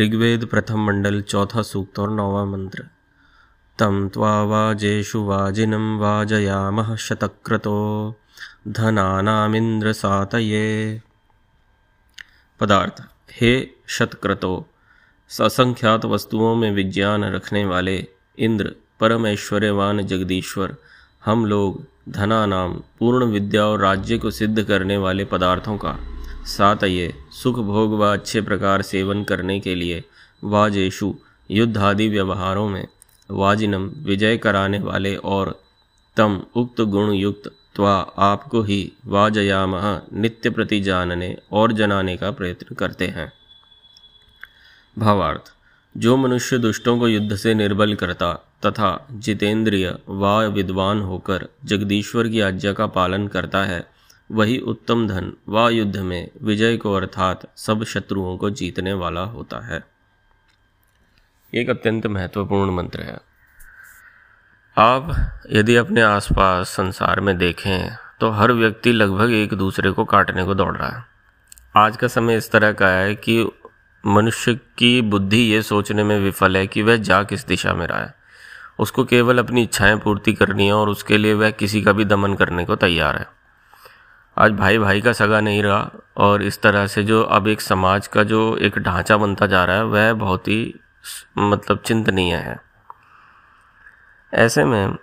ऋग्वेद प्रथम मंडल चौथा सूक्त और नौवा मंत्र। तम त्वाजेशु वाजिनं वाजयामः शतक्रतो धनानामिंद्र सातये। पदार्थ, हे शतक्रतो असंख्यात वस्तुओं में विज्ञान रखने वाले इंद्र परमेश्वर्यवान जगदीश्वर, हम लोग धना नाम पूर्ण विद्या और राज्य को सिद्ध करने वाले पदार्थों का सात ये सुख भोग व अच्छे प्रकार सेवन करने के लिए वाजेशु युद्ध आदि व्यवहारों में वाजिनम विजय कराने वाले और तम उक्त गुण युक्त त्वा आपको ही वाजयाम नित्य प्रति जानने और जनाने का प्रयत्न करते हैं। भावार्थ, जो मनुष्य दुष्टों को युद्ध से निर्बल करता तथा जितेंद्रिय व विद्वान होकर जगदीश्वर की आज्ञा का पालन करता है वही उत्तम धन व युद्ध में विजय को अर्थात सब शत्रुओं को जीतने वाला होता है। एक अत्यंत महत्वपूर्ण मंत्र है। आप यदि अपने आसपास संसार में देखें तो हर व्यक्ति लगभग एक दूसरे को काटने को दौड़ रहा है। आज का समय इस तरह का है कि मनुष्य की बुद्धि ये सोचने में विफल है कि वह जा किस दिशा में रहा है। उसको केवल अपनी इच्छाएँ पूर्ति करनी है और उसके लिए वह किसी का भी दमन करने को तैयार है। आज भाई भाई का सगा नहीं रहा और इस तरह से जो अब एक समाज का जो एक ढांचा बनता जा रहा है, वह बहुत ही मतलब चिंतनीय है। ऐसे में,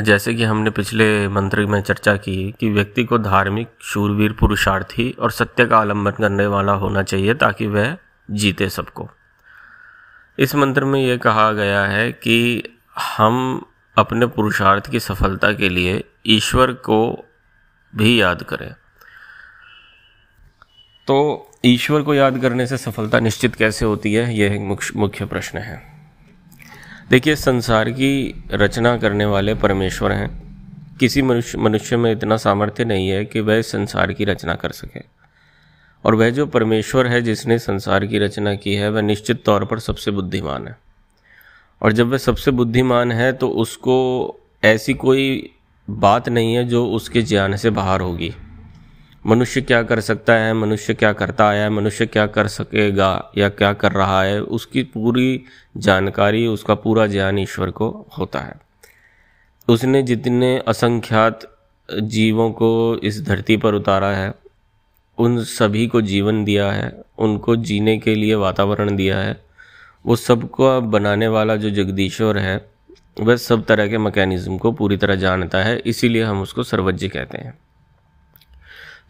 जैसे कि हमने पिछले मंत्र में चर्चा की कि व्यक्ति को धार्मिक, शूरवीर, पुरुषार्थी और सत्य का आलंबन करने वाला होना चाहिए ताकि वह जीते सबको। इस मंत्र में यह कहा गया है कि हम अपने पुरुषार्थ की सफलता के लिए ईश्वर को भी याद करें। तो ईश्वर को याद करने से सफलता निश्चित कैसे होती है, यह मुख्य प्रश्न है। देखिए, संसार की रचना करने वाले परमेश्वर हैं। किसी मनुष्य मनुष्य में इतना सामर्थ्य नहीं है कि वह संसार की रचना कर सके। और वह जो परमेश्वर है, जिसने संसार की रचना की है, वह निश्चित तौर पर सबसे बुद्धिमान है। और जब वह सबसे बुद्धिमान है तो उसको ऐसी कोई बात नहीं है जो उसके ज्ञान से बाहर होगी। मनुष्य क्या कर सकता है? मनुष्य क्या करता है? मनुष्य क्या कर सकेगा या क्या कर रहा है? उसकी पूरी जानकारी, उसका पूरा ज्ञान ईश्वर को होता है। उसने जितने असंख्यात जीवों को इस धरती पर उतारा है, उन सभी को जीवन दिया है, उनको जीने के लिए वातावरण दिया है, वो सबको बनाने वाला जो जगदीश्वर है वह सब तरह के मैकेनिज्म को पूरी तरह जानता है, इसीलिए हम उसको सर्वज्ञ कहते हैं।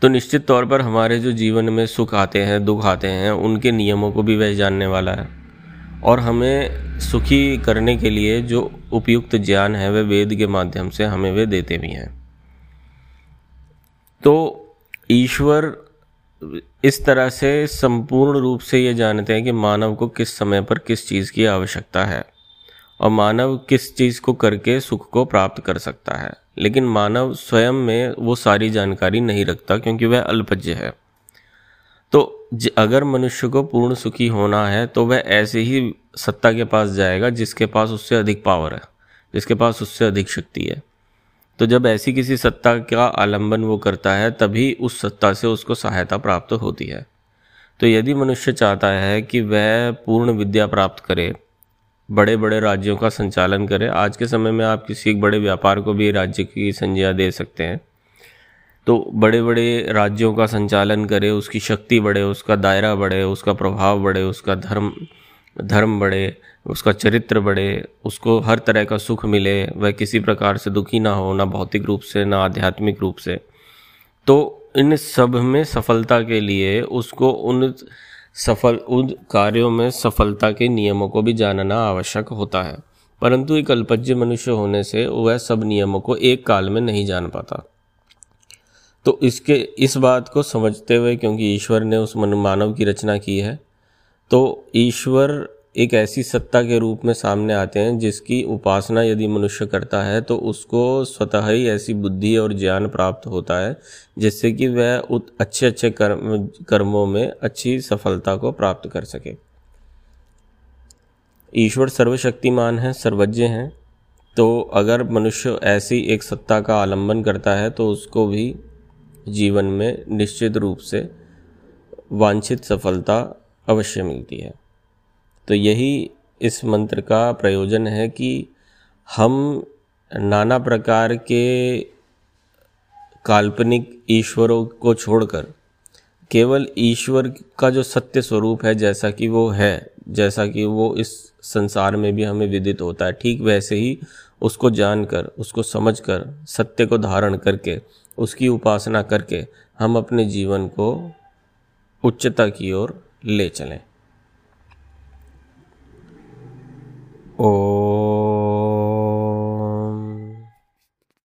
तो निश्चित तौर पर हमारे जो जीवन में सुख आते हैं, दुख आते हैं, उनके नियमों को भी वह जानने वाला है। और हमें सुखी करने के लिए जो उपयुक्त ज्ञान है, वह वेद के माध्यम से हमें वे देते भी हैं। तो ईश्वर इस तरह से संपूर्ण रूप से ये जानते हैं कि मानव को किस समय पर किस चीज़ की आवश्यकता है। और मानव किस चीज़ को करके सुख को प्राप्त कर सकता है। लेकिन मानव स्वयं में वो सारी जानकारी नहीं रखता क्योंकि वह अल्पज्य है। तो अगर मनुष्य को पूर्ण सुखी होना है तो वह ऐसे ही सत्ता के पास जाएगा जिसके पास उससे अधिक पावर है, जिसके पास उससे अधिक शक्ति है। तो जब ऐसी किसी सत्ता का आलंबन वो करता है, तभी उस सत्ता से उसको सहायता प्राप्त होती है। तो यदि मनुष्य चाहता है कि वह पूर्ण विद्या प्राप्त करे बड़े बड़े राज्यों का संचालन करें। आज के समय में आप किसी एक बड़े व्यापार को भी राज्य की संज्ञा दे सकते हैं। तो बड़े बड़े राज्यों का संचालन करे, उसकी शक्ति बढ़े, उसका दायरा बढ़े, उसका प्रभाव बढ़े, उसका धर्म धर्म बढ़े, उसका चरित्र बढ़े, उसको हर तरह का सुख मिले, वह किसी प्रकार से दुखी ना हो, ना भौतिक रूप से, ना आध्यात्मिक रूप से। तो इन सब में सफलता के लिए उसको उन सफल उन कार्यों में सफलता के नियमों को भी जानना आवश्यक होता है। परंतु एक अल्पज्य मनुष्य होने से वह सब नियमों को एक काल में नहीं जान पाता। तो इसके, इस बात को समझते हुए क्योंकि ईश्वर ने उस मानव की रचना की है तो ईश्वर एक ऐसी सत्ता के रूप में सामने आते हैं जिसकी उपासना यदि मनुष्य करता है तो उसको स्वतः ही ऐसी बुद्धि और ज्ञान प्राप्त होता है, जिससे कि वह अच्छे अच्छे कर्म, कर्मों में अच्छी सफलता को प्राप्त कर सके। ईश्वर सर्वशक्तिमान है, सर्वज्ञ हैं तो अगर मनुष्य ऐसी एक सत्ता का आलंबन करता है तो उसको भी जीवन में निश्चित रूप से वांछित सफलता अवश्य मिलती है। तो यही इस मंत्र का प्रयोजन है कि हम नाना प्रकार के काल्पनिक ईश्वरों को छोड़कर, केवल ईश्वर का जो सत्य स्वरूप है जैसा कि वो है, जैसा कि वो इस संसार में भी हमें विदित होता है, ठीक वैसे ही उसको जानकर, उसको समझकर, सत्य को धारण करके, उसकी उपासना करके हम अपने जीवन को उच्चता की ओर ले चलें। Oh.